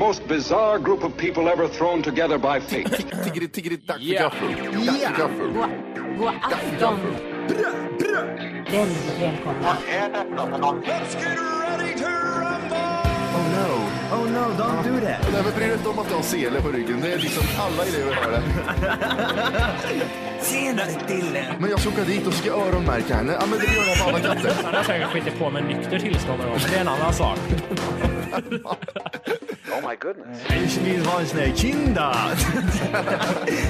most bizarre group of people ever thrown together by fate. Tiggeri, tiggeri, dack för gaffel. För gaffel. God afton! Väldigt välkomna. Oh no, oh no, don't do that. Nej, men bry dig inte om att du har sele på ryggen. Det är liksom alla elever har det. Tjenare Dille! Men jag ska åka dit och ska öronmärka henne. Ja, men det gör jag på alla katter. Han har säkert skitit på med nykter tillstånd men det är en annan sak. Ich vill ha en sån här kinda.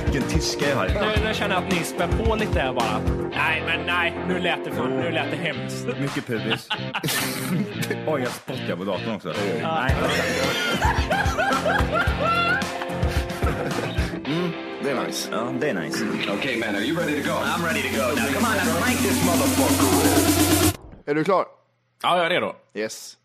Vilken tyska jag har. Nu, nu känner jag att ni spär på lite här bara. Nej, men nej, nu lät det, fan, nu lät det hemskt. Mycket pubis. Oj, jag spottar på datorn också. Nej. Det är nice. Ja, det är nice. okay, man, are you ready to go? I'm ready to go now. Come on, let's crank this motherfucker. Är du klar? Ja, jag är redo. Yes.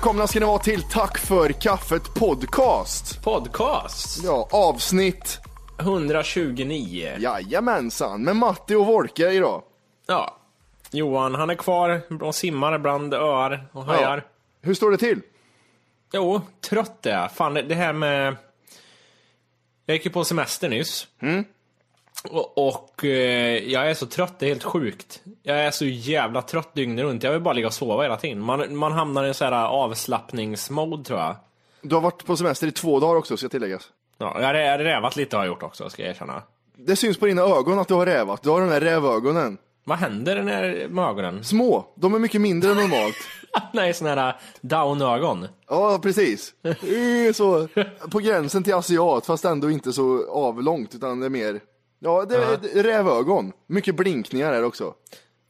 Välkomna ska ni vara till Tack för kaffet podcast. Podcast Ja, avsnitt 129. Jajamensan, med Matti och Wolke idag. Ja. Johan, han är kvar och simmar bland öar och hajar. Hur står det till? Jo, trött är jag. Fan, det- här med... Jag gick ju på semester nyss. Och, och eh, jag är så trött, det är helt sjukt. Jag är så jävla trött dygnet runt. Jag vill bara ligga och sova hela tiden. Man, man hamnar i en sån här avslappningsmode tror jag. Du har varit på semester i två dagar också, ska tilläggas. Ja, jag har rävat lite har jag gjort också, ska jag erkänna. Det syns på dina ögon att du har rävat. Du har de där rävögonen. Vad händer när, med ögonen? Små, de är mycket mindre än normalt. Nej, såna här down-ögon. Ja, precis. Så, på gränsen till asiat, fast ändå inte så avlångt, utan det är mer... Ja, det är rävögon. Mycket blinkningar här också.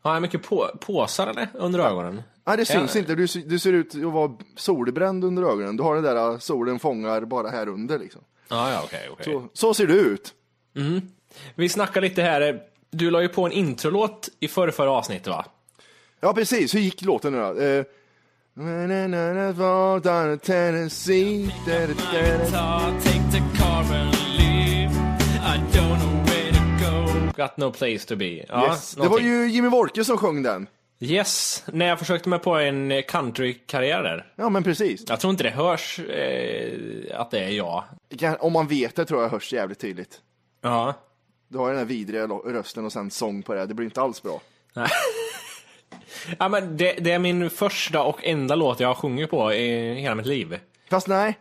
Har jag mycket på, påsar eller? Under ögonen? Nej, det syns Ja. inte. Du, du ser ut att vara solbränd under ögonen. Du har den där solen fångar bara här under liksom. Ja, ja, okej, okej. Så, så ser du ut. Vi snackar lite här. Du la ju på en introlåt i förra, förra avsnittet va? Ja, precis. Hur gick låten nu då? Eh, Tennessee. Got no place to be. Ja, Yes. Det var ju Jimmy Wolke som sjöng den. Yes, när jag försökte mig på en countrykarriär där. Ja, men precis. Jag tror inte det hörs eh, att det är jag. Om man vet det tror jag hörs jävligt tydligt. Ja. Du har den här vidriga rösten och sen sång på det. Det blir inte alls bra. ja men det, det är min första och enda låt jag har sjungit på i hela mitt liv. Fast nej,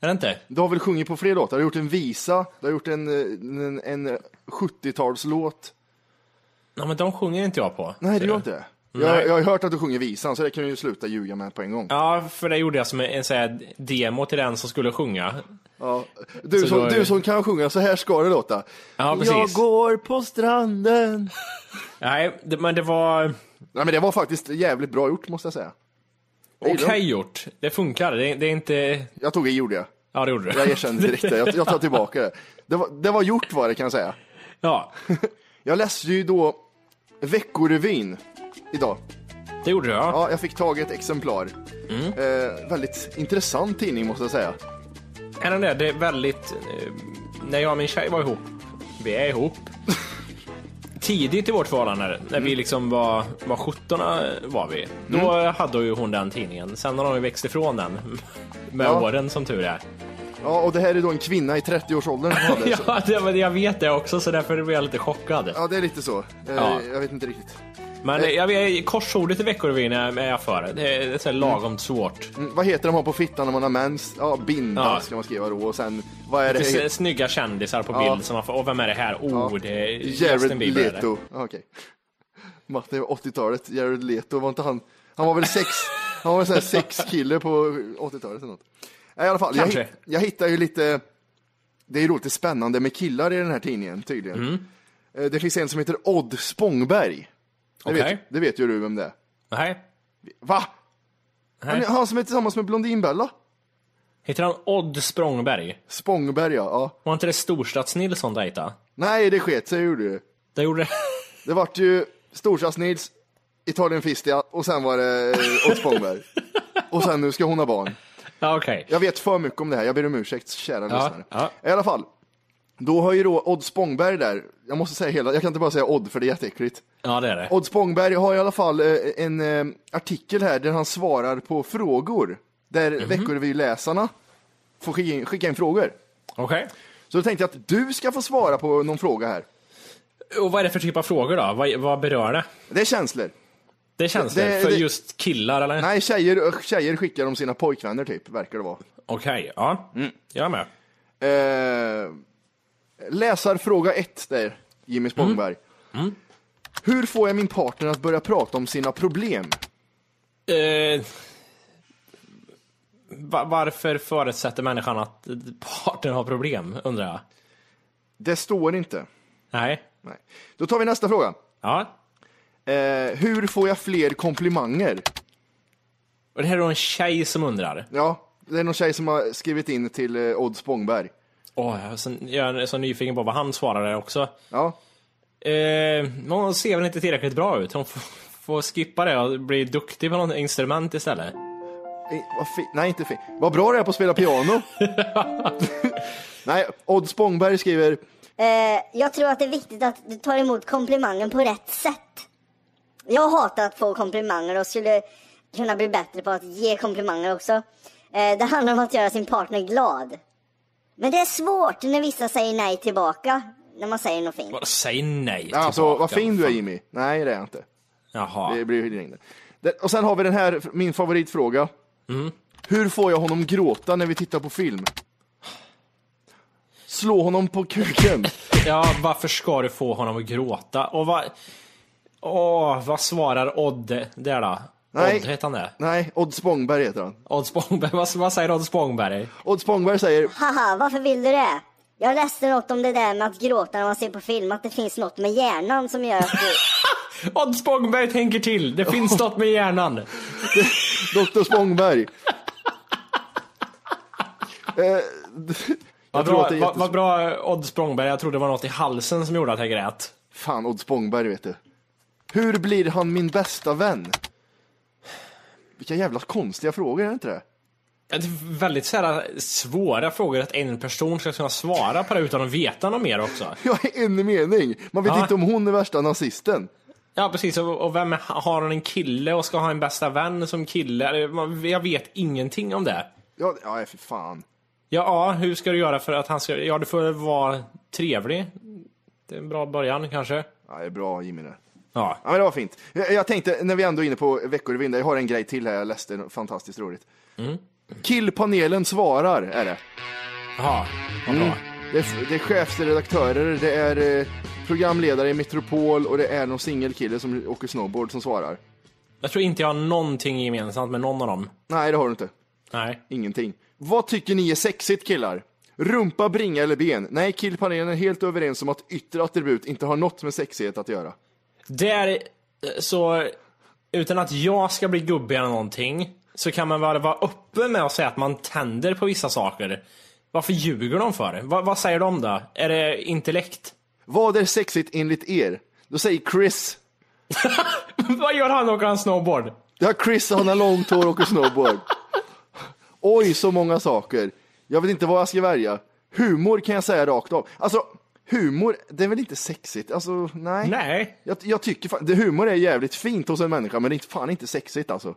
Är det inte? du har väl sjungit på fler låtar? Du har gjort en visa, du har gjort en, en, en 70-talslåt. Ja, men de sjunger inte jag på. Nej, du gör inte det. Jag, Nej. jag har hört att du sjunger visan, så det kan du ju sluta ljuga med på en gång. Ja, för det gjorde jag som en, sån här demo till den som skulle sjunga. Ja. Du, Så som, då du det- som kan sjunga, så här ska det låta. Ja, precis. jag går på stranden. Nej, det, men det var Nej, men det var faktiskt jävligt bra gjort, måste jag säga. Okej det. gjort. Det funkar. Det, det är inte... Jag tog i, gjorde jag. Ja, det gjorde du. Jag erkänner direkt det. Jag, jag tar tillbaka det. Det var, det var gjort var det, kan jag säga. Ja, Jag läste ju då Veckorevyn idag. det gjorde du. Ja. Ja, jag fick tag i ett exemplar. Mm. Eh, väldigt intressant tidning måste jag säga. Är den där, det är väldigt... Eh, när jag och min tjej var ihop, vi är ihop, tidigt i vårt förhållande, när vi liksom var, var 17 var vi. Då hade ju hon den tidningen. Sen har hon ju växt ifrån den. Med Ja. åren som tur är. Ja, och det här är då en kvinna i 30-årsåldern som hade det. så- Ja, det, men jag vet det också, så därför blev jag lite chockad. Ja, det är lite så. Eh, Ja. Jag vet inte riktigt. Men jag vet, korsordet i Veckorevyn är jag för. Det är, det är så här lagom svårt. Mm, vad heter de har på fittan när man har mens? Ja, binda Ja. ska man skriva då. Och sen, vad är det? Det snygga kändisar på Ja. bild. Som man får, och vem är det här? Oh, det är Jared Bieber. Leto. Ja, Okej. Det var 80-talet. Jared Leto, var inte han? Han var väl sex, han var väl sån här sexkille på 80-talet eller något. I alla fall, jag, Kanske. hitt- jag hittar ju lite, det är roligt, det är spännande med killar i den här tidningen tydligen. Mm. Eh, Det finns en som heter Odd Spångberg. Det, Okej. vet, det vet ju du vem det är. Nej. Va? Han, han som är tillsammans med Blondinbella? Heter han Odd Språngberg? Spångberg ja. ja. Var inte det Storstads-Nils som dejtade? Nej, det sket sig gjorde det. Det gjorde det. Det vart ju Storstads-Nils, Italien Fistia och sen var det eh, Odd Spångberg. Och sen nu ska hon ha barn. Ja, okej. Jag vet för mycket om det här, jag ber om ursäkt kära lyssnare. ja. I alla fall, då har ju då Odd Spångberg där, jag måste säga hela, jag kan inte bara säga Odd för det är jätteäckligt. Ja, det är det. Odd Spångberg har i alla fall eh, en eh, artikel här där han svarar på frågor. Där Mhm. Veckorevyläsarna får skicka in, skicka in frågor. Okej. Så då tänkte jag att du ska få svara på någon fråga här. Och vad är det för typ av frågor då? Vad, vad berör det? Det är känslor. Det känns det, Det- för det- just killar eller? Nej, tjejer, tjejer skickar om sina pojkvänner typ, verkar det vara. Okej, ja. Mm. Jag är med. Eh, läsarfråga ett där, Jimmy Spångberg. Mm. Hur får jag min partner att börja prata om sina problem? Eh, va- varför förutsätter människan att partnern har problem, undrar jag? Det står inte. Nej. Nej. Då tar vi nästa fråga. Ja. Eh, hur får jag fler komplimanger? Och det här är då en tjej som undrar. Ja, det är någon tjej som har skrivit in till eh, Odd Spångberg. Åh, jag är så- jag är så nyfiken på vad han svarar där också. Ja, Eh, hon ser väl inte tillräckligt bra ut. Hon får, får skippa det och bli duktig på något instrument istället. eh, vad nej inte fint. Vad bra det är på att spela piano. nej, Odd Spångberg skriver, Eh, jag tror att det är viktigt att du tar emot komplimangen på rätt sätt. Jag hatar att få komplimanger och skulle kunna bli bättre på att ge komplimanger också. Eh, det handlar om att göra sin partner glad. Men det är svårt när vissa säger nej tillbaka när man säger något fint. Vadå, Säg nej alltså tillbaka. vad fin du är Jimmy. Nej det är jag inte. Jaha. Det blir längre. Och sen har vi den här, min favoritfråga. Mm. Hur får jag honom gråta när vi tittar på film? Slå honom på kuken. Ja, varför ska du få honom att gråta? Och vad... Åh, vad svarar Odd där då? Nej. Odd, heter han det? Nej, Odd Spångberg heter han. Odd Spångberg, vad, vad säger Odd Spångberg? Odd Spångberg säger, Haha, varför vill du det? Jag läste något om det där med att gråta när man ser på film, att det finns något med hjärnan som gör att du... Odd Spångberg tänker till, det finns något med hjärnan. Dr Spångberg. eh, Vad bra, vad, jättes- vad bra Odd Spångberg, jag trodde det var något i halsen som gjorde att jag grät. Fan, Odd Spångberg vet du. Hur blir han min bästa vän? Vilka jävla konstiga frågor, är det inte det? Väldigt så svåra frågor att en person ska kunna svara på det utan att veta något mer också. Är en mening. Man vet Ja. inte om hon är värsta nazisten. Ja precis, och, vem är, har han en kille och ska ha en bästa vän som kille? Jag vet ingenting om det. Ja, ja för fan. Ja, ja, hur ska du göra för att han ska... Ja, du får vara trevlig. Det är en bra början kanske. Ja, det är bra Jimmy det. Ja. Ja, men det var fint. Jag, jag tänkte, när vi ändå är inne på Veckorevyn, jag har en grej till här jag läste, fantastiskt roligt. Mm. Killpanelen svarar, är det. Jaha, vad Mm. bra. Det är, det är chefsredaktörer, det är eh, programledare i Metropol och det är någon singelkille som åker snowboard som svarar. Jag tror inte jag har någonting gemensamt med någon av dem. Nej, det har du inte. Nej. Ingenting. Vad tycker ni är sexigt killar? Rumpa, bringa eller ben? Nej, killpanelen är helt överens om att yttre attribut inte har något med sexighet att göra. Där, eh, så utan att jag ska bli gubbig eller någonting, så kan man vara öppen med att säga att man tänder på vissa saker. Varför ljuger de för? Va, vad säger de då? Är det intellekt? Vad är sexigt enligt er? Då säger Chris. vad gör han? Åker han snowboard? Ja, Chris han har långt hår och åker snowboard. Oj, så många saker. Jag vet inte vad jag ska välja. Humor kan jag säga rakt av. Alltså, humor, det är väl inte sexigt? Alltså, nej. Nej. Jag, jag tycker fan, det humor är jävligt fint hos en människa, men det är inte- fan inte sexigt alltså.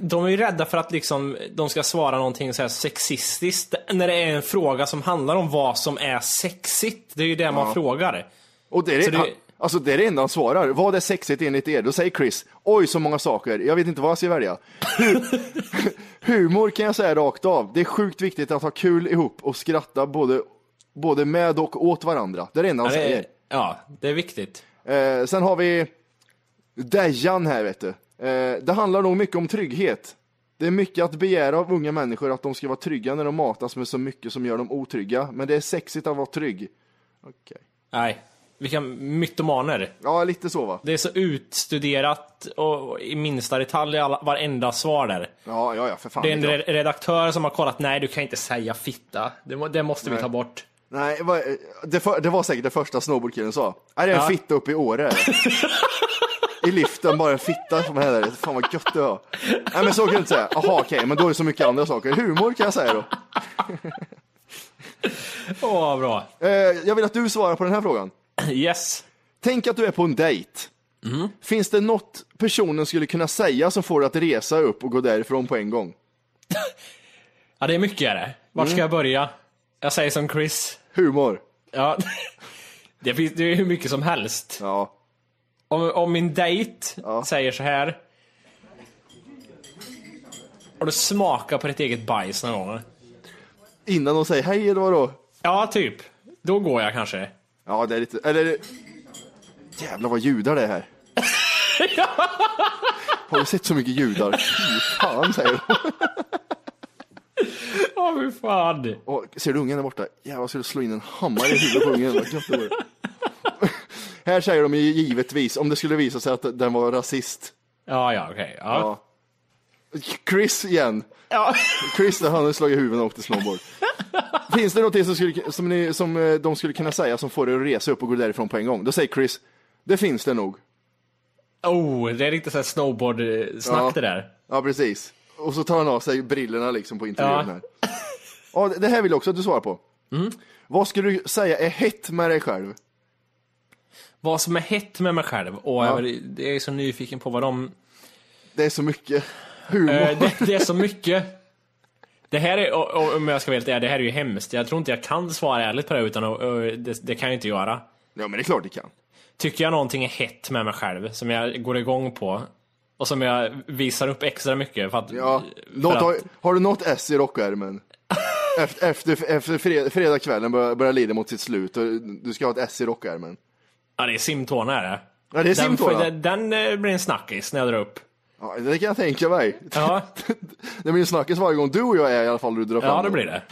De är ju rädda för att liksom, de ska svara någonting så här sexistiskt när det är en fråga som handlar om vad som är sexigt. Det är ju det man frågar. Och det är Så det, han, alltså det är det enda han svarar. Vad är sexigt enligt er? Då säger Chris, oj så många saker, jag vet inte vad jag ska välja. Hu- Humor kan jag säga rakt av. Det är sjukt viktigt att ha kul ihop och skratta både, både med och åt varandra. Det är det enda han Ja, det säger. är, ja, det är viktigt. Eh, sen har vi Dejan här vet du. Eh, det handlar nog mycket om trygghet. Det är mycket att begära av unga människor att de ska vara trygga när de matas med så mycket som gör dem otrygga. Men det är sexigt att vara trygg. Okej. Nej, vilka mytomaner. Ja, lite så va? Det är så utstuderat och i minsta detalj i alla, varenda svar där. Ja, ja, ja, för fan. Det är en redaktör som har kollat, nej du kan inte säga fitta. Det, det måste vi Nej. ta bort. Nej, det, för, det var säkert det första snowboardkillen sa. Är det är en Ja. fitta uppe i Åre? I liften, bara en fitta som är där. Fan vad gött det var. Nej men så kan du inte säga. Jaha okej, men då är det så mycket andra saker. Humor kan jag säga då. Åh, vad bra. Eh, jag vill att du svarar på den här frågan. Yes. Tänk att du är på en dejt. Finns det något personen skulle kunna säga som får dig att resa upp och gå därifrån på en gång? Ja, det är mycket är det. Vart ska jag börja? Jag säger som Chris. Humor. Ja. Det finns det är hur mycket som helst. Ja. Om, om min dejt säger så här. Har du smakat på ditt eget bajs någon gång? Innan de säger hej eller vadå? Ja, typ. Då går jag kanske. Ja, det är lite, eller Jävlar vad judar det är här. Har du sett så mycket judar? Fy fan säger de. Åh, fy fan. Och, ser du ungen där borta? Jävlar, jag skulle slå in en hammare i huvudet på ungen. Här säger de ju givetvis, om det skulle visa sig att den var rasist. Ja, ja, okej. Ja. Ja. Chris igen. Ja. Chris där han har slagit huvudet och åkte snowboard. Finns det något som, skulle, som, ni, som eh, de skulle kunna säga som får dig att resa upp och gå därifrån på en gång? Då säger Chris, det finns det nog. Oh, det är lite såhär snowboard-snack Ja. det där. Ja, precis. Och så tar han av sig brillorna liksom på intervjun Ja. här. Ja, det här vill jag också att du svarar på. Vad skulle du säga är hett med dig själv? Vad som är hett med mig själv. Och Ja. jag, är så nyfiken på vad de... Det är så mycket humor. Eh, det, det är så mycket. Det här är, om jag ska vara helt ärlig, det här är ju hemskt. Jag tror inte jag kan svara ärligt på det utan det, det kan jag inte göra. Ja, men det är klart det kan. Tycker jag någonting är hett med mig själv, som jag går igång på, och som jag visar upp extra mycket för att... Ja. för att har, har du något S i rockärmen? efter, efter, efter fred, fredagskvällen börjar, börjar lida mot sitt slut och du ska ha ett S i rockärmen. ja, det är simtårna är det. Ja, det är Den, simtårna. den, den eh, blir en snackis när jag drar upp. Ja, det kan jag tänka mig. Ja, Det blir en snackis varje gång du och jag är i alla fall, du drar fram ja det den. blir det.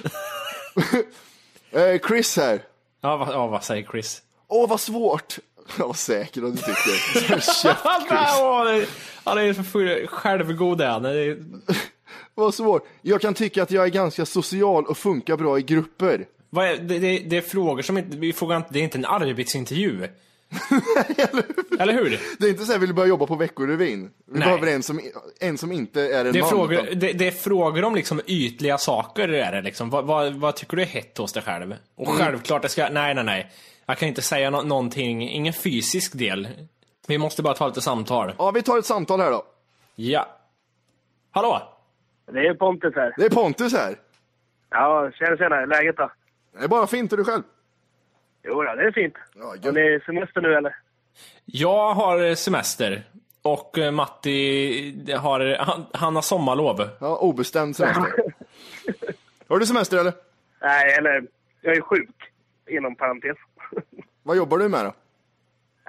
Eh, Chris här. Ja, vad, ja, vad säger Chris? Åh, vad svårt. Jag var säker att du tyckte. Käft. Ja, Han är för full, självgod är han. Vad svårt. Jag kan tycka att jag är ganska social och funkar bra i grupper. Är, det, det, det är frågor som inte, vi frågar inte, det är inte en arbetsintervju. Eller hur? Det är inte så att vi vill börja jobba på Veckorevyn. Vi Nej. behöver en som, en som inte är en Det är, man. frågor, utan- det, det är frågor om liksom ytliga saker. Är det liksom. vad, vad, vad tycker du är hett hos dig själv? Och Mm. självklart, det ska, nej, nej, nej. Jag kan inte säga nå- någonting, ingen fysisk del. Vi måste bara ta lite samtal. Ja, vi tar ett samtal här då. Ja. Hallå? Det är Pontus här. Det är Pontus här. Ja, tjena tjena. Läget då? Det är bara fint, och du själv? Jo, ja, det är fint. Ja, Har ni semester nu eller? Jag har semester. Och eh, Matti har, han, han har sommarlov. Ja, obestämd semester. Har du semester eller? Nej, eller jag är sjuk. Inom parentes. Vad jobbar du med då?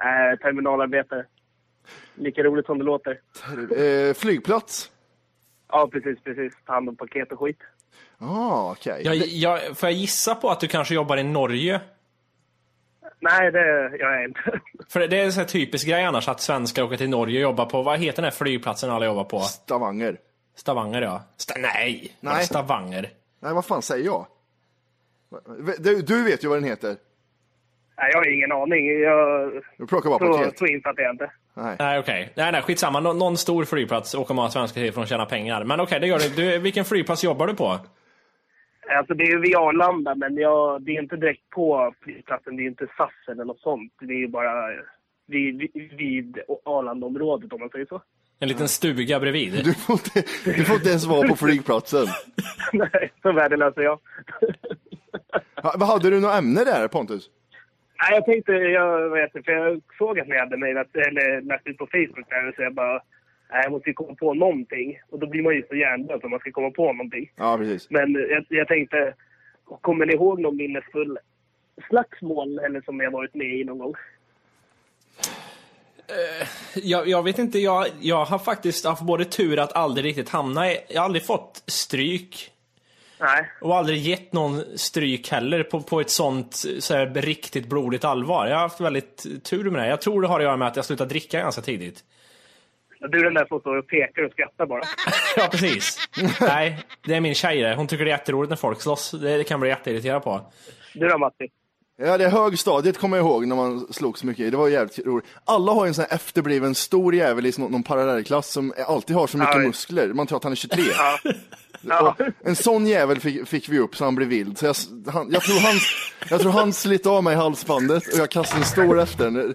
äh, terminalarbetare. Lika roligt som det låter. Eh, flygplats? Ja, precis, precis. Ta hand om paket och skit. Ah, okej. Jag, jag, får jag gissa på att du kanske jobbar i Norge? Nej, det gör jag inte. För det är en sån här typisk grej annars att svenskar åker till Norge och jobbar på, vad heter den här flygplatsen alla jobbar på? Stavanger. Stavanger ja. Sta nej! Nej. Stavanger. Nej, vad fan säger jag? Du, du vet ju vad den heter. Nej, jag har ingen aning. Jag... Du plockar bara Så, paket. så insatt är jag inte. Nej. Nej okej. Nej nej skitsamma. Nå någon stor flygplats åker många svenskar till för att tjäna pengar. Men okej det gör du. du. Vilken flygplats jobbar du på? Alltså det är vid Arlanda, men jag, det är inte direkt på flygplatsen. Det är inte SAS eller något sånt. Det är bara vid, vid, Arlandaområdet om man säger så. En liten stuga bredvid. Du får inte, du får inte ens vara på flygplatsen. Nej, så värdelös är jag. Ha, hade du något ämne där Pontus? Nej, jag tänkte, jag vet inte, för jag såg att ni hade mejlat, eller lagt ut på Facebook där, så jag bara, jag måste ju komma på någonting. Och då blir man ju så hjärndöd om man ska komma på någonting. Ja, precis. Men jag, jag tänkte, kommer ni ihåg någon minnesfull slagsmål eller som ni har varit med i någon gång? Jag, jag vet inte, jag, jag har faktiskt haft både tur att aldrig riktigt hamna i, jag har aldrig fått stryk. Nej. Och aldrig gett någon stryk heller på, på ett sånt så här, riktigt blodigt allvar. Jag har haft väldigt tur med det. Jag tror det har att göra med att jag slutade dricka ganska tidigt. Du är den där som står och pekar och skrattar bara. Ja, precis. Nej, det är min tjej det. Hon tycker det är jätteroligt när folk slåss. Det, det kan bli jätteirriterad på. Du då Matti? Ja, det är högstadiet kommer jag ihåg när man slog så mycket. Det var jävligt roligt. Alla har ju en sån här efterbliven stor jävel i någon, någon parallellklass som alltid har så mycket Ja. muskler. Man tror att han är 23. Ja. En sån jävel fick, fick vi upp så han blev vild. Så jag, han, jag, tror han, jag tror han slet av mig halsbandet och jag kastade en stor efter den.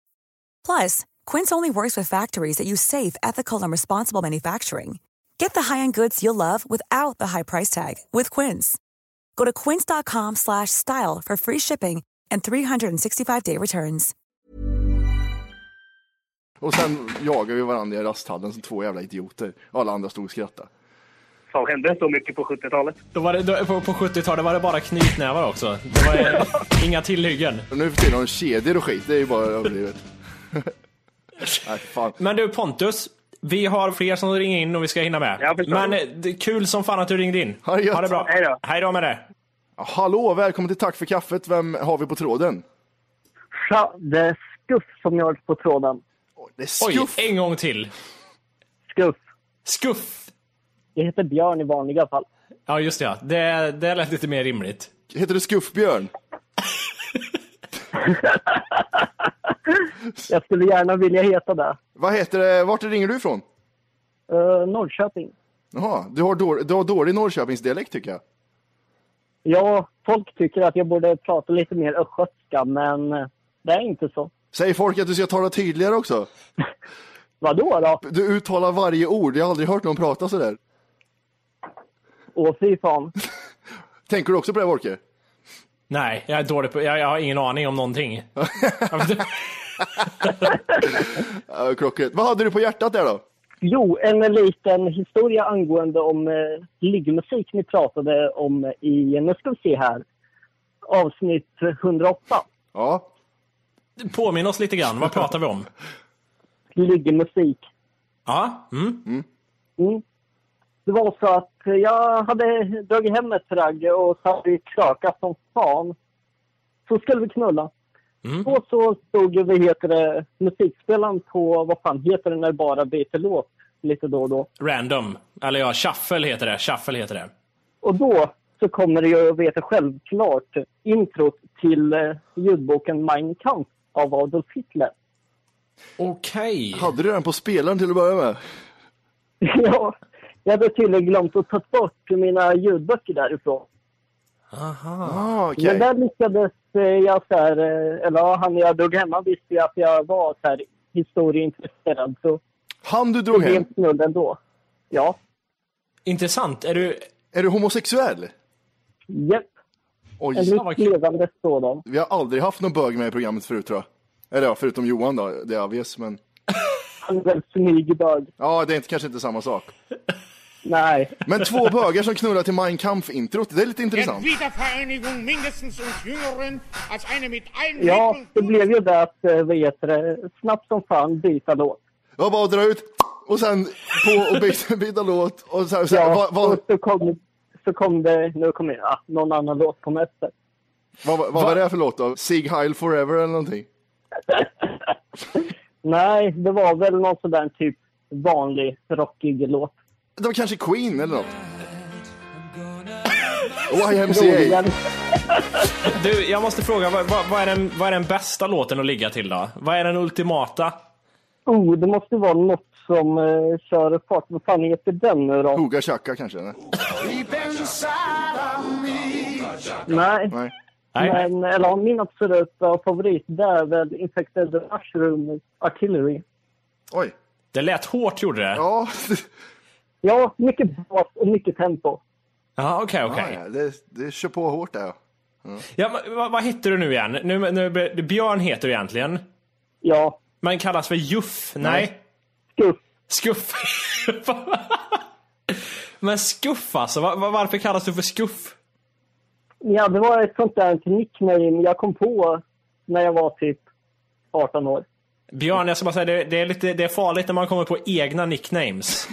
Plus, Quince only works with factories that use safe, ethical, and responsible manufacturing. Get the high-end goods you'll love without the high price tag with Quince. Go to quince.com slash style for free shipping and 365-day returns. Och sen jagade vi varandra i rasthallen som två jävla idioter. Alla andra stod och skrattade. Fan, hände så mycket på 70-talet? Då var det, då, på, på 70-talet var det bara knytnävar också. Det var inga tillhyggen. Nu för tiden har de kedjor och skit, det är ju bara överdrivet. Nej, fan. Men du Pontus, vi har fler som ringer in och vi ska hinna med. Men eh, det är kul som fan att du ringde in. Ha det gött. Ha det bra. Hej då. Hej då med det. Hallå, välkommen till Tack för kaffet. Vem har vi på tråden? Tja, det är Skuff som jag har på tråden. Det är Oj, Skuff. en gång till. Skuff. Skuff. Jag heter Björn i vanliga fall. Ja, just det. Ja. Det, det lät lite mer rimligt. Heter du Skuffbjörn? Jag skulle gärna vilja heta det. Vad heter det? Vart ringer du ifrån? Uh, Norrköping. Jaha, du har, dålig, du har dålig Norrköpingsdialekt tycker jag. Ja, folk tycker att jag borde prata lite mer östgötska, men eh, det är inte så. Säger folk att du ska tala tydligare också? Vadå då? Du uttalar varje ord, jag har aldrig hört någon prata sådär. Åh, fy fan. Tänker du också på det Wolke? Nej, jag är dålig på... Jag, jag har ingen aning om någonting. Ja, Klockrent. Vad hade du på hjärtat där då? Jo, en liten historia angående om eh, liggmusik ni pratade om i, nu ska vi se här, avsnitt 108. Ja. Påminn oss lite grann. Vad pratar vi om? Liggmusik. Ja. Mm. Mm. Det var så att jag hade dragit hem ett ragg och så hade vi krökat som fan. Så skulle vi knulla. Mm. Och så stod vad heter det, musikspelaren på, vad fan heter det när det bara byter låt lite då och då. Random. Eller ja, shuffle heter det. Shuffle heter det. Och då så kommer det ju, vet jag självklart, introt till eh, ljudboken Mein Kampf av Adolf Hitler. Okej. Hade du den på spelaren till att börja med? ja, jag hade tydligen glömt att ta bort mina ljudböcker därifrån. Aha. Ah, okej. Men där lyckades jag så här, eh, eller ja, han jag drog hemma visste ju att jag var så här historieintresserad. Så Han du drog hem, ändå. Ja, Intressant. Är du... är du homosexuell? japp. Oj, En levande sådan. vi har aldrig haft någon bög med i programmet förut tror jag. Eller ja, förutom Johan då, det är obvious, men Han är väl smygbög. ja, det är inte, kanske inte samma sak. Nej. Men två bögar som knullar till Mein Kampf-introt, det är lite intressant. Ja, det blev ju det att, eh, vad heter det, snabbt som fan byta låt. Jag bara dra ut och sen på och byta, byta låt och sen, sen Ja, vad, vad, och så kom, så kom det, nu kommer ja, någon annan låt kom efter. vad, vad var det för låt då? Sig Heil Forever eller någonting? Nej, det var väl någon sån där typ vanlig rockig låt. Det var kanske Queen eller något? YMCA. Du, jag måste fråga, vad, vad, är den, vad är den bästa låten att ligga till då? Vad är den ultimata? Oh, det måste vara något som uh, kör fart. Vad fan heter den nu då? Hooga Chaka kanske? eller? Nej. Nej. Nej. Men, eller min absoluta favorit det är väl Infected Mushroom Artillery. Oj. Det lät hårt gjorde det. Ja, Ja, mycket bas och mycket tempo. Ja, okej, okej. ja, det, det kör på hårt där. ja. Ja, vad, vad heter du nu igen? Nu, nu, Björn heter du egentligen. Ja, Men kallas för Juff? Nej. skuff. Skuff. men Skuff alltså, var- varför kallas du för Skuff? Ja, det var ett sånt där nickname jag kom på när jag var typ 18 år. Björn, jag ska bara säga, det, det, är lite, det är farligt när man kommer på egna nicknames.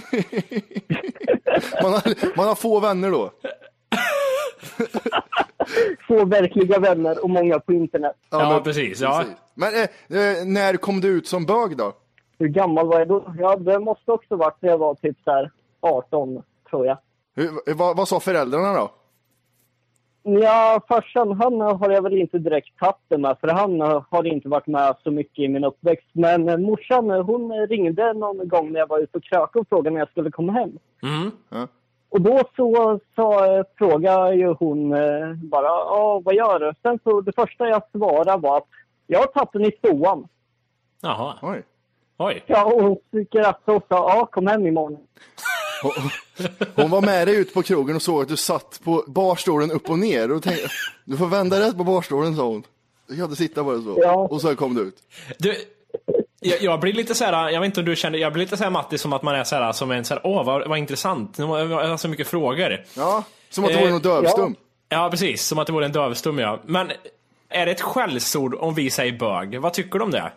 Man har, man har få vänner då. Få verkliga vänner och många på internet. Ja, men- precis. Ja. Men eh, eh, när kom du ut som bög då? Hur gammal var jag då? Ja, det måste också varit när jag var typ där 18, tror jag. Hur, vad, vad sa föräldrarna då? Ja, farsan han har jag väl inte direkt tagit det med, för han har inte varit med så mycket i min uppväxt. Men eh, morsan, eh, hon ringde någon gång när jag var ute och krökade och frågade när jag skulle komma hem. Mm. Och då så, så eh, frågade ju hon bara, ja vad gör du? Sen så det första jag svarade var att jag har tagit den i toan. Jaha. Oj. Oj. Ja, och hon skrattade och sa, ja kom hem imorgon. Hon var med dig ut på krogen och såg att du satt på barstolen upp och ner och tänkte, du får vända rätt på barstolen sa hon. Jag hade sitta bara så. Ja. Och så kom du ut. Du, jag, jag blir lite såhär, jag vet inte om du känner, jag blir lite såhär Matti som att man är såhär som en såhär, åh vad, vad intressant, Nu har jag har så mycket frågor. Ja, som att det vore Eh, något dövstum. Ja, precis, som att det vore en dövstum ja. Men är det ett skällsord om vi säger bög? Vad tycker du om det?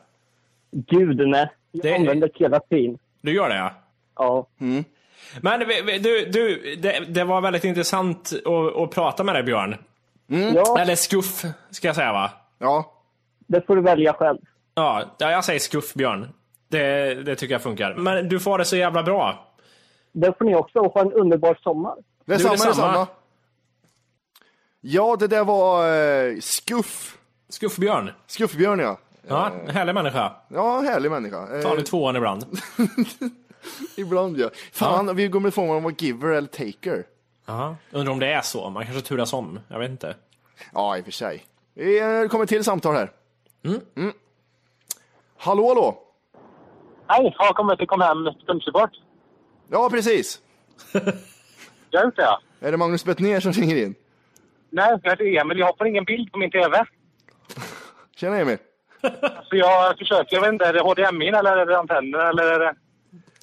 Gud nej, jag Det- använder det hela tiden. Du gör det ja? Ja. Men du, du det, det var väldigt intressant att, att prata med dig Björn. ja, Eller skuff, ska jag säga va? Ja. det får du välja själv. Ja, ja, jag säger skuff Björn. Det, det tycker jag funkar. Men du får det så jävla bra. Det får ni också och ha en underbar sommar. Det är Du, samma, detsamma. det är samma. Ja, det där var eh, Skuff. Skuff-Björn. Skuffbjörn ja. Ja, härlig människa. Ja, härlig människa. Eh, Tar du tvåan ibland. Ibland ja. Fan, vi går ifrån om man var giver eller taker. Ja. Undrar om det är så. Man kanske turas om. Jag vet inte. Ja, i och för sig. Det kommer till samtal här. Mm. Hallå, hallå. Hej, har kommit till Kom Hem kundsupport. Ja, precis. Jag har gjort det, ja. Är det Magnus Bettner som ringer in? Nej, jag heter Emil. Jag har ingen bild på min TV. Tjena Emil. Så jag försöker, jag vet inte, är det HDMI eller är det antenner eller är det...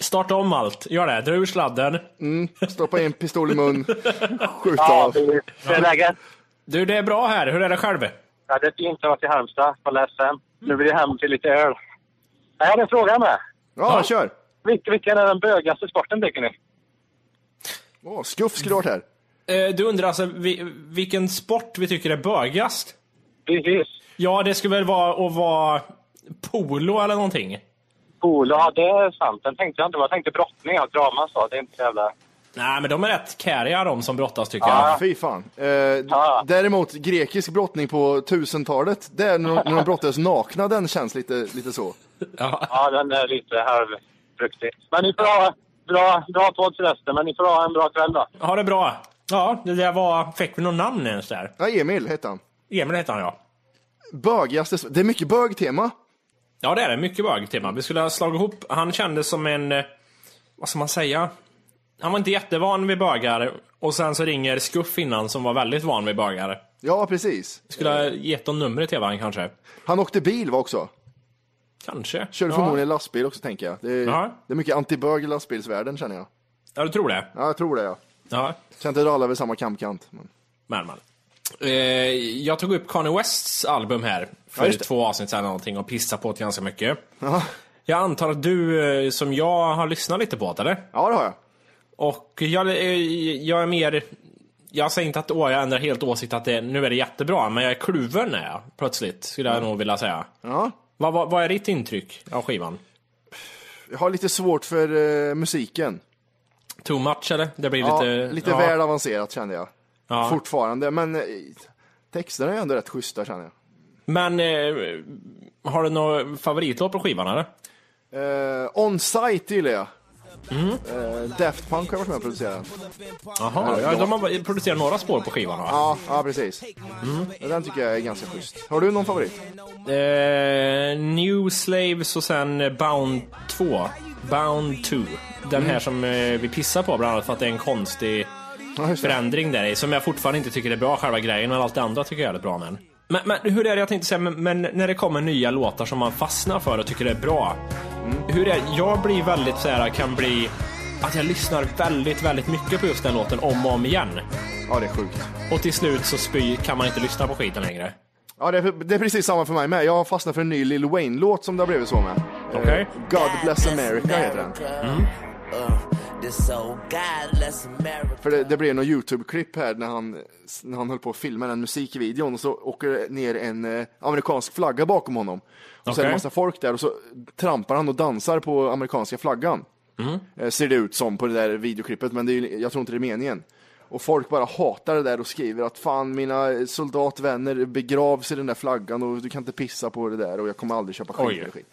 Starta om allt. Gör det. Dra ur sladden. Mm. Stoppa in pistol i mun. Skjuta Ja, av. det är läget. Du, det är bra här. Hur är det själv? Ja, det är fint att vara till Halmstad på SM. Nu blir det hem till lite öl. Jag har en fråga med. Ja, kör. Vilken, vilken är den bögaste sporten tycker ni? Åh, skuff skulle varit här. Eh, Du undrar alltså vi, vilken sport vi tycker är bögast? Precis. Ja, det skulle väl vara att vara polo eller någonting. Polo, ja det är sant. Den tänkte jag inte. Jag tänkte brottning, ja, drama så. Det är inte så jävla... Nej, men de är rätt käriga de som brottas tycker Ja, jag. fy fan. Eh, Däremot grekisk brottning på 1000-talet, där när de, när de brottades nakna, den känns lite, lite så. Ja, den är lite halvfruktig. Men ni får ha bra, bra podd till resten, men ni får ha en bra kväll då. Ha det bra. Ja, det där var... Fick vi någon namn ens där? Ja, Emil hette han. Emil hette han ja. Bögigaste, det är mycket bögtema. Ja, det är det. Mycket bögtema. Vi skulle ha slagit ihop... Han kändes som en... eh, Vad ska man säga? Han var inte jättevan vid bögar. Och sen så ringer Skuff innan som var väldigt van vid bögar. Ja, precis. Skulle ha gett dem numret till varandra kanske. Han åkte bil var också. Kanske. Körde Ja. förmodligen lastbil också tänker jag. Det är, Ja. det är mycket antibög i lastbilsvärlden känner jag. Ja, du tror det? Ja, jag tror det ja. Ja. Ska inte dra över samma kampkant. Men... Men, men. Eh, jag tog upp Kanye Wests album här för Ja, två avsnitt sedan någonting och pissade på det ganska mycket. Ja. Jag antar att du, eh, som jag, har lyssnat lite på det, eller? Ja, det har jag. Och jag, eh, jag är mer... Jag säger inte att åh, jag ändrar helt åsikt att det, nu är det jättebra, men jag är kluven är jag, plötsligt, skulle jag nog vilja säga. Ja. Vad, vad, vad är ditt intryck av skivan? Jag har lite svårt för eh, musiken. Too much eller? Det blir ja, lite... lite ja. väl avancerat kände jag. Ja. Fortfarande, men texterna är ändå rätt schyssta känner jag. Men, eh, har du någon favoritlåt på skivan eller? Eh, on site gillar jag. Mm. Eh, Daft Punk har varit med och producerat. Jaha, ja, de har producerat några spår på skivan va? Ja, ja precis. Den tycker jag är ganska schysst. Har du någon favorit? Eh, New Slaves och sen Bound 2. Bound 2. Den här Mm. som eh, vi pissar på bland annat för att det är en konstig förändring där i. Som jag fortfarande inte tycker är bra själva grejen, men allt det andra tycker jag är bra med. Men, men hur är det, jag tänkte säga, men, men när det kommer nya låtar som man fastnar för och tycker är bra. Hur är det? Jag blir väldigt så här, kan bli att jag lyssnar väldigt, väldigt mycket på just den låten om och om igen. Ja, det är sjukt. Och till slut så spy, kan man inte lyssna på skiten längre. Ja, det är, det är precis samma för mig med. Jag har fastnat för en ny Lil Wayne-låt som det har blivit så med. Okej. Eh, God Bless America heter den. För det, det blev något YouTube-klipp här när han, när han höll på att filma den musikvideon och så åker det ner en eh, amerikansk flagga bakom honom. Och så är det en massa folk där och så trampar han och dansar på amerikanska flaggan. Eh, ser det ut som på det där videoklippet, men det är, jag tror inte det är meningen. Och folk bara hatar det där och skriver att fan mina soldatvänner begravs i den där flaggan och du kan inte pissa på det där och jag kommer aldrig köpa skit.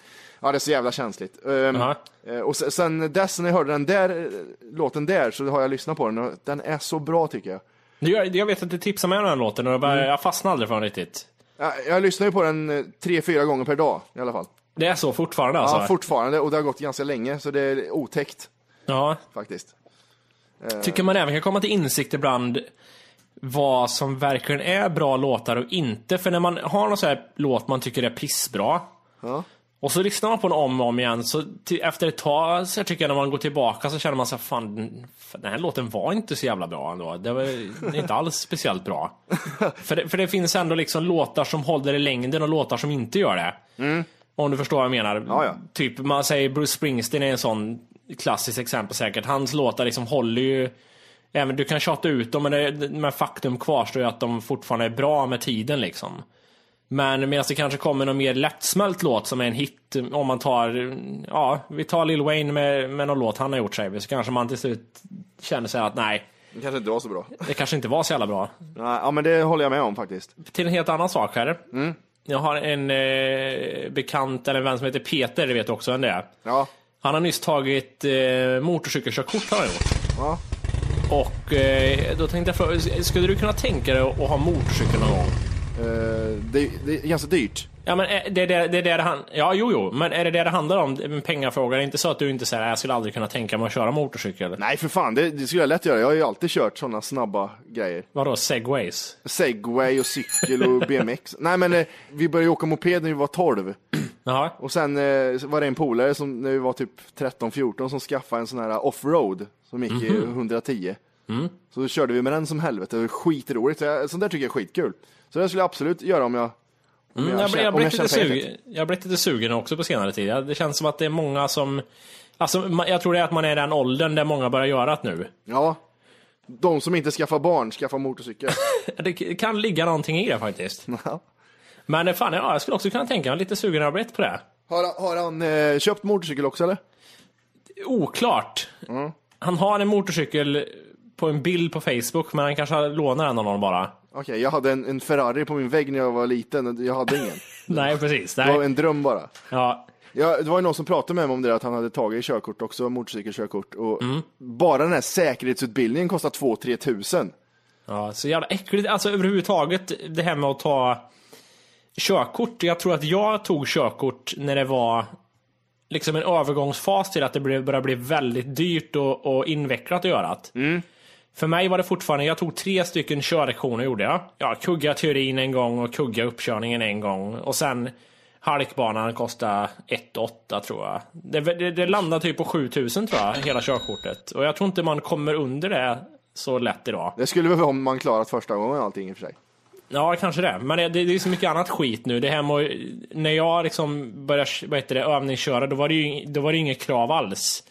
Ja, det är så jävla känsligt. Ehm, eh, och sen, sen dess när jag hörde den där eh, låten där så har jag lyssnat på den och den är så bra tycker jag. Jag, jag vet att du tipsade mig om den här låten och jag, bara, jag fastnade aldrig för den riktigt. Jag, jag lyssnar ju på den eh, tre, fyra gånger per dag i alla fall. Det är så fortfarande alltså? Ja, fortfarande och det har gått ganska länge så det är otäckt Ja. faktiskt. Tycker man även kan komma till insikt ibland vad som verkligen är bra låtar och inte. För när man har någon sån här låt man tycker är pissbra Ja. Och så lyssnar man på den om och om igen så till, efter ett tag så tycker jag när man går tillbaka så känner man sig fan den- här låten var inte så jävla bra ändå. Det var inte alls speciellt bra. för, det, för det finns ändå liksom låtar som håller i längden och låtar som inte gör det. Om du förstår vad jag menar. Mm. Ja, ja. Typ man säger Bruce Springsteen är en sån klassiskt exempel säkert. Hans låtar liksom håller ju Även du kan tjata ut dem men, det, men faktum kvarstår ju att de fortfarande är bra med tiden liksom. Men medan det kanske kommer någon mer lättsmält låt som är en hit om man tar, ja, vi tar Lil Wayne med, med någon låt han har gjort säger vi, så kanske man till slut känner sig att nej, Det kanske inte var så bra. det kanske inte var så jävla bra. Nej, ja men det håller jag med om faktiskt. Till en helt annan sak här. Jag har en eh, bekant, eller en vän som heter Peter, det vet du också vem det är. Ja. Han har nyss tagit eh, motorcykelkörkort har han gjort. Ja. Och eh, då tänkte jag fråga, skulle du kunna tänka dig att ha motorcykel någon gång? Eh, det, det är ganska dyrt. Ja men är det är det, det, är det, det han, Ja jo jo, men är det det det handlar om? En pengafråga? Det är inte så att du inte säger jag skulle aldrig kunna tänka mig att köra motorcykel? Nej för fan, det, det skulle jag lätt göra. Jag har ju alltid kört sådana snabba grejer. Vadå, segways? Segway och cykel och BMX. Nej men eh, vi började åka moped när vi var 12. Jaha. Och sen eh, var det en polare som när vi var typ 13-14 som skaffade en sån här offroad som gick i Mhm. 110. Mm. Så då körde vi med den som helvete. Det var skitroligt. Så jag, sånt där tycker jag är skitkul. Så det skulle jag absolut göra om jag om Mm, jag, jag, blivit lite sugen, jag blivit lite sugen också på senare tid. Det känns som att det är många som... Alltså, jag tror det är att man är i den åldern där många börjar göra det nu. Ja. De som inte skaffar barn skaffar motorcykel. Det kan ligga någonting i det faktiskt. Men eh, fan, ja, jag skulle också kunna tänka mig lite sugen har blivit på det. har, har han eh, köpt motorcykel också eller? Oklart. Han har en motorcykel på en bild på Facebook, men han kanske har lånat den av någon bara. Okej, jag hade en, en Ferrari på min vägg när jag var liten. Jag hade ingen. Nej, precis. Det var Nej. en dröm bara. Ja. Ja, det var ju någon som pratade med mig om det, att han hade tagit körkort också, motorcykelkörkort. Och Mm. bara den här säkerhetsutbildningen kostar 2-3 tusen. Ja, så jävla äckligt. Alltså överhuvudtaget det här med att ta körkort. Jag tror att jag tog körkort när det var liksom en övergångsfas till att det började bli väldigt dyrt och, och invecklat att göra. det. För mig var det fortfarande, jag tog tre stycken körlektioner gjorde jag. Ja, kugga teorin en gång och kugga uppkörningen en gång. Och sen Halkbanan kostar 1 8 tror jag. Det, det, det landar typ på 7000 tror jag, hela körkortet. Och jag tror inte man kommer under det så lätt idag. Det skulle väl vara om man klarat första gången allting i och för sig. Ja, kanske det. Men det, det är så mycket annat skit nu. Det här med, när jag liksom började vad heter det, övningsköra, då var det ju då var det inget krav alls.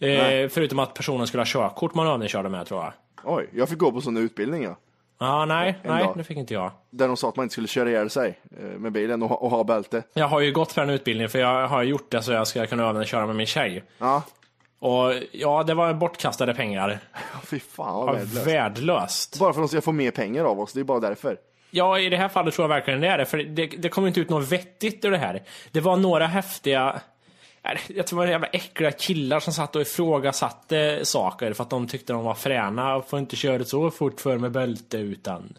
Eh, förutom att personen skulle ha körkort man övningskörde med tror jag. Oj, jag fick gå på sån utbildning ja. Ja, nej, En nej, dag. det fick inte jag. Där de sa att man inte skulle köra ihjäl sig eh, med bilen och ha, och ha bälte. Jag har ju gått för den utbildningen för jag har gjort det så jag ska kunna övningsköra med min tjej. Ja. Och ja, det var bortkastade pengar. Fy fan vad värdelöst. värdelöst. Bara för att de ska få mer pengar av oss, det är bara därför. Ja, i det här fallet tror jag verkligen det är det. För det, det kom inte ut något vettigt ur det här. Det var några häftiga... Jag tror det var jävla äckliga killar som satt och ifrågasatte saker för att de tyckte de var fräna och får inte köra så fort för med bälte utan.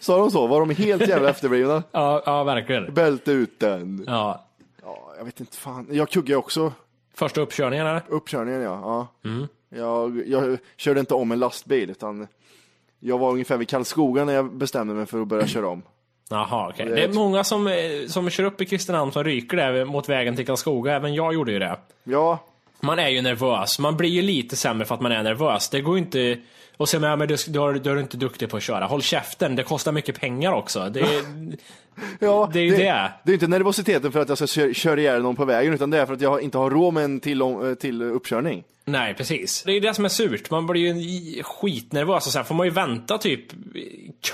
Sa de så? Var de helt jävla efterblivna? Ja, ja verkligen. Bälte utan. Ja. Ja, jag vet inte fan. Jag kuggade också. Första uppkörningen eller? Uppkörningen ja. ja. Mm. Jag, jag körde inte om en lastbil utan jag var ungefär vid Karlskoga när jag bestämde mig för att börja köra om. Jaha, okej. Det- Det är många som, eh, som kör upp i Kristinehamn som ryker där mot vägen till Karlskoga. Även jag gjorde ju det. Ja. Man är ju nervös. Man blir ju lite sämre för att man är nervös. Det går inte och säga men du, du, du är inte duktig på att köra. Håll käften, det kostar mycket pengar också. Det, är- Ja, det är ju det. Det är inte nervositeten för att jag ska köra, köra ihjäl någon på vägen utan det är för att jag inte har råd med en till, till uppkörning. Nej, precis. Det är det som är surt. Man blir ju skitnervös och sen får man ju vänta typ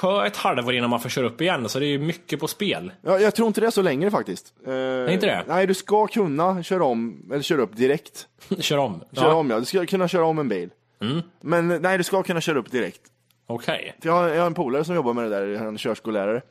kö ett halvår innan man får köra upp igen. Så det är ju mycket på spel. Ja, jag tror inte det är så länge faktiskt. Eh, inte det? Nej, du ska kunna köra om, eller köra upp direkt. Kör om? Köra om ja, du ska kunna köra om en bil. Men eh, nej, du ska kunna köra upp direkt. Okej. För Jag, har, jag har en polare som jobbar med det där, han är körskollärare.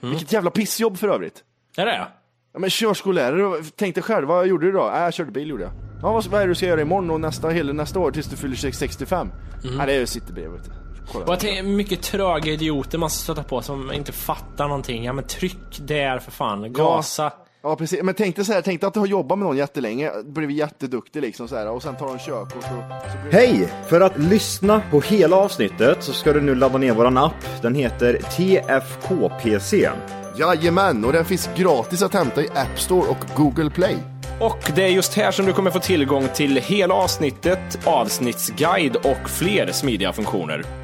Vilket jävla pissjobb för övrigt. Är det? Ja, men körskollärare, tänk dig själv, vad gjorde du då? Äh, jag körde bil gjorde jag. Ja, vad, vad är det du ska göra imorgon och nästa, hela nästa år tills du fyller 65? Ja, det är sitter bredvid. vet du. Kolla. Och jag tänker, mycket tröga idioter man stöter på som inte fattar någonting. Ja men tryck där för fan, gasa. Ja, precis. Men tänk dig så här, tänk dig att du har jobbat med någon jättelänge, blivit jätteduktig liksom så här, och sen tar de körkort och så blir Hej! För att lyssna på hela avsnittet så ska du nu ladda ner våran app. Den heter TFKPC. Jajamän, och den finns gratis att hämta i App Store och Google Play. Och det är just här som du kommer få tillgång till hela avsnittet, avsnittsguide och fler smidiga funktioner.